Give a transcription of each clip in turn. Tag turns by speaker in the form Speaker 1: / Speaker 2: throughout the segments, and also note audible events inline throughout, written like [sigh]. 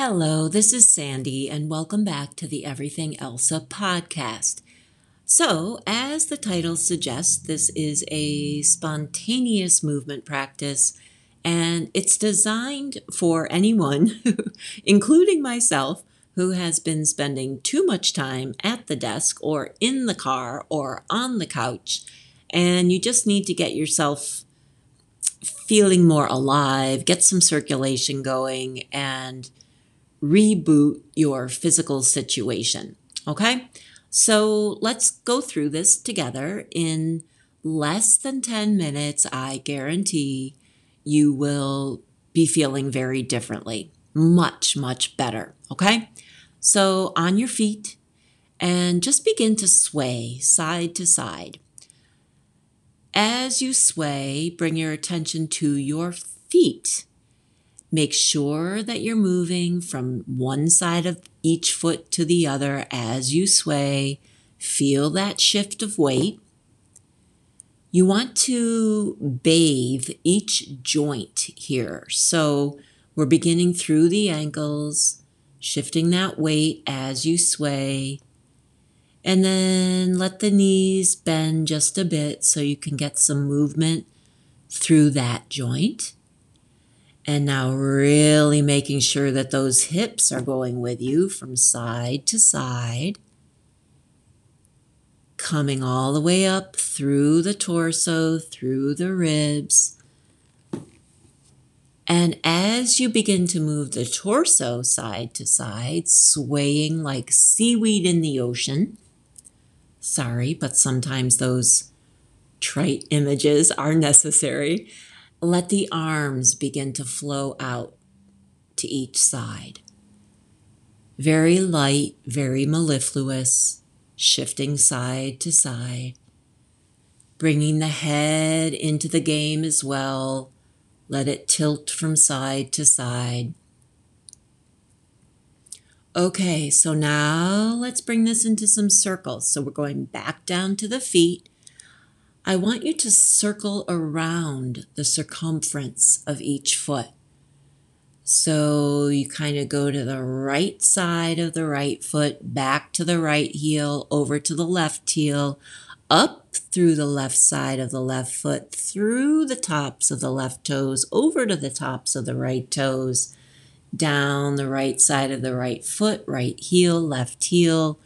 Speaker 1: Hello, this is Sandy, and welcome back to the Everything Elsa podcast. So, as the title suggests, this is a spontaneous movement practice, and it's designed for anyone, [laughs] including myself, who has been spending too much time at the desk or in the car or on the couch, and you just need to get yourself feeling more alive, get some circulation going, and reboot your physical situation. Okay? So let's go through this together. In less than 10 minutes, I guarantee you will be feeling very differently. Much, much better. Okay? So on your feet and just begin to sway side to side. As you sway, bring your attention to your feet Make sure that you're moving from one side of each foot to the other as you sway. Feel that shift of weight. You want to bathe each joint here. So we're beginning through the ankles, shifting that weight as you sway. And then let the knees bend just a bit so you can get some movement through that joint. And now, really making sure that those hips are going with you from side to side. Coming all the way up through the torso, through the ribs. And as you begin to move the torso side to side, swaying like seaweed in the ocean. Sorry, but sometimes those trite images are necessary. Let the arms begin to flow out to each side. Very light, very mellifluous, shifting side to side. Bringing the head into the game as well. Let it tilt from side to side. Okay, so now let's bring this into some circles. So we're going back down to the feet I want you to circle around the circumference of each foot. So you kind of go to the right side of the right foot, back to the right heel, over to the left heel, up through the left side of the left foot, through the tops of the left toes, over to the tops of the right toes, down the right side of the right foot, right heel, left heel,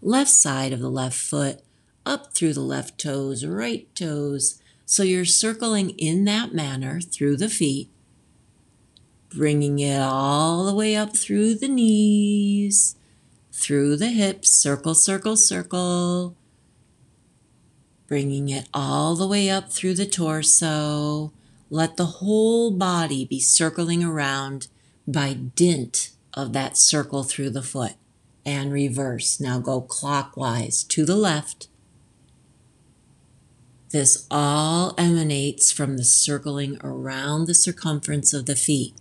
Speaker 1: left side of the left foot, up through the left toes, right toes. So you're circling in that manner through the feet, bringing it all the way up through the knees, through the hips, circle, circle, circle. Bringing it all the way up through the torso. Let the whole body be circling around by dint of that circle through the foot and reverse. Now go clockwise to the left this all emanates from the circling around the circumference of the feet.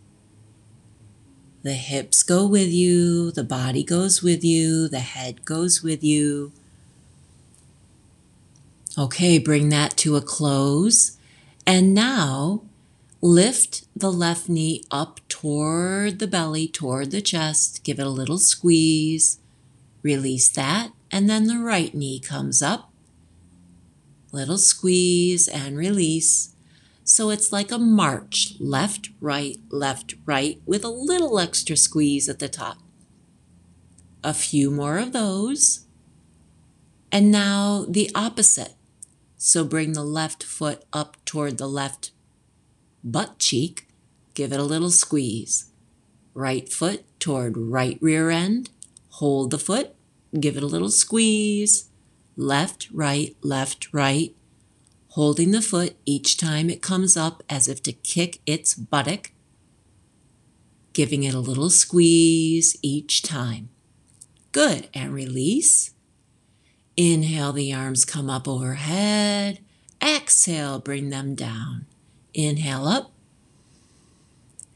Speaker 1: The hips go with you, the body goes with you, the head goes with you. Okay, bring that to a close. And now lift the left knee up toward the belly, toward the chest. Give it a little squeeze. Release that. And then the right knee comes up little squeeze and release. So it's like a march left, right, left, right with a little extra squeeze at the top. A few more of those. And now the opposite. So bring the left foot up toward the left butt cheek. Give it a little squeeze. Right foot toward right rear end. Hold the foot. Give it a little squeeze left, right, left, right, holding the foot each time it comes up as if to kick its buttock, giving it a little squeeze each time. Good. And release. Inhale, the arms come up overhead. Exhale, bring them down. Inhale up.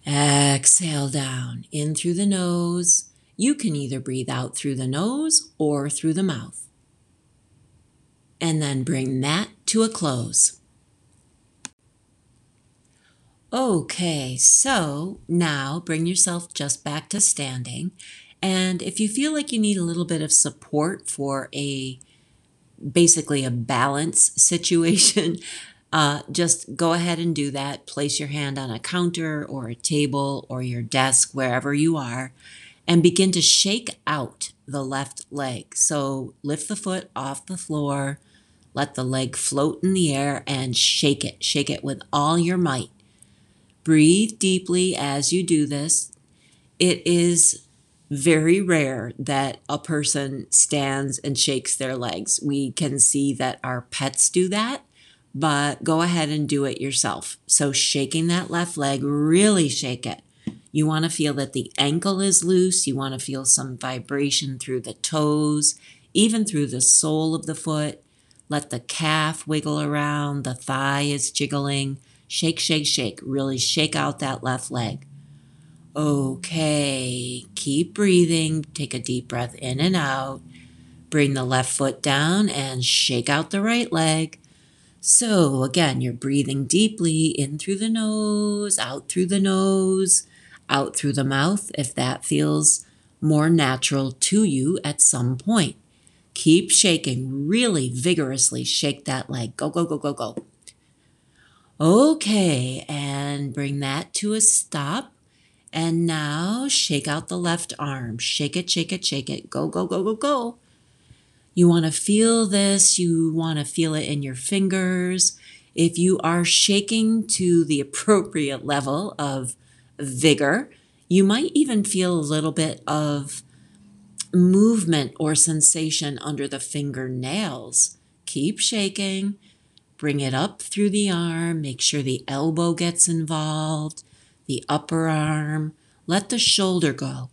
Speaker 1: Exhale down. In through the nose. You can either breathe out through the nose or through the mouth and then bring that to a close. Okay, so now bring yourself just back to standing. And if you feel like you need a little bit of support for a basically a balance [laughs] situation, uh, just go ahead and do that. Place your hand on a counter or a table or your desk, wherever you are, and begin to shake out the left leg. So lift the foot off the floor, let the leg float in the air, and shake it. Shake it with all your might. Breathe deeply as you do this. It is very rare that a person stands and shakes their legs. We can see that our pets do that, but go ahead and do it yourself. So, shaking that left leg, really shake it. You want to feel that the ankle is loose. You want to feel some vibration through the toes, even through the sole of the foot. Let the calf wiggle around, the thigh is jiggling. Shake, shake, shake. Really shake out that left leg. Okay, keep breathing. Take a deep breath in and out. Bring the left foot down and shake out the right leg. So, again, you're breathing deeply in through the nose, out through the nose, out through the mouth if that feels more natural to you at some point. Keep shaking, really vigorously shake that leg. Go, go, go, go, go. Okay, and bring that to a stop. And now shake out the left arm. Shake it, shake it, shake it. Go, go, go, go, go. You want to feel this. You want to feel it in your fingers. If you are shaking to the appropriate level of vigor, you might even feel a little bit of movement or sensation under the fingernails. Keep shaking. Bring it up through the arm. Make sure the elbow gets involved the upper arm. Let the shoulder go.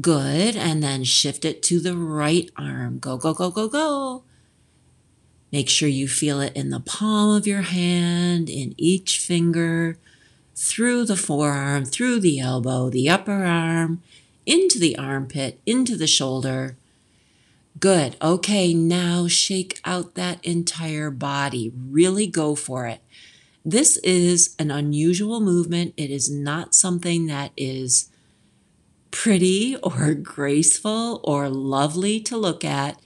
Speaker 1: Good. And then shift it to the right arm. Go, go, go, go, go. Make sure you feel it in the palm of your hand, in each finger, through the forearm, through the elbow, the upper arm, into the armpit, into the shoulder. Good. Okay, now shake out that entire body. Really go for it. This is an unusual movement. It is not something that is pretty or [laughs] graceful or lovely to look at.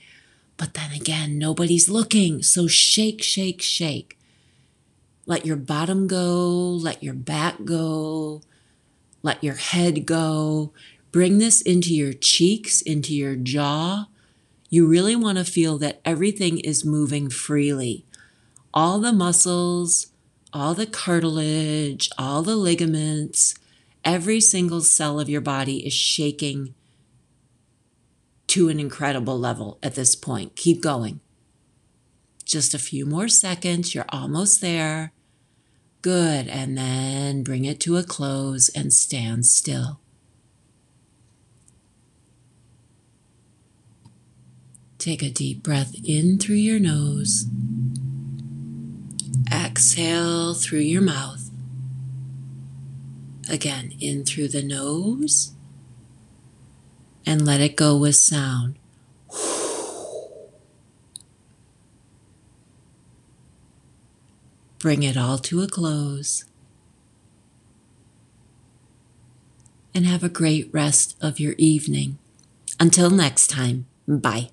Speaker 1: But then again, nobody's looking. So shake, shake, shake. Let your bottom go, let your back go, let your head go. Bring this into your cheeks, into your jaw. You really want to feel that everything is moving freely. All the muscles, all the cartilage, all the ligaments, every single cell of your body is shaking to an incredible level at this point. Keep going. Just a few more seconds. You're almost there. Good. And then bring it to a close and stand still. Take a deep breath in through your nose. Exhale through your mouth. Again, in through the nose and let it go with sound. Bring it all to a close. And have a great rest of your evening. Until next time, bye.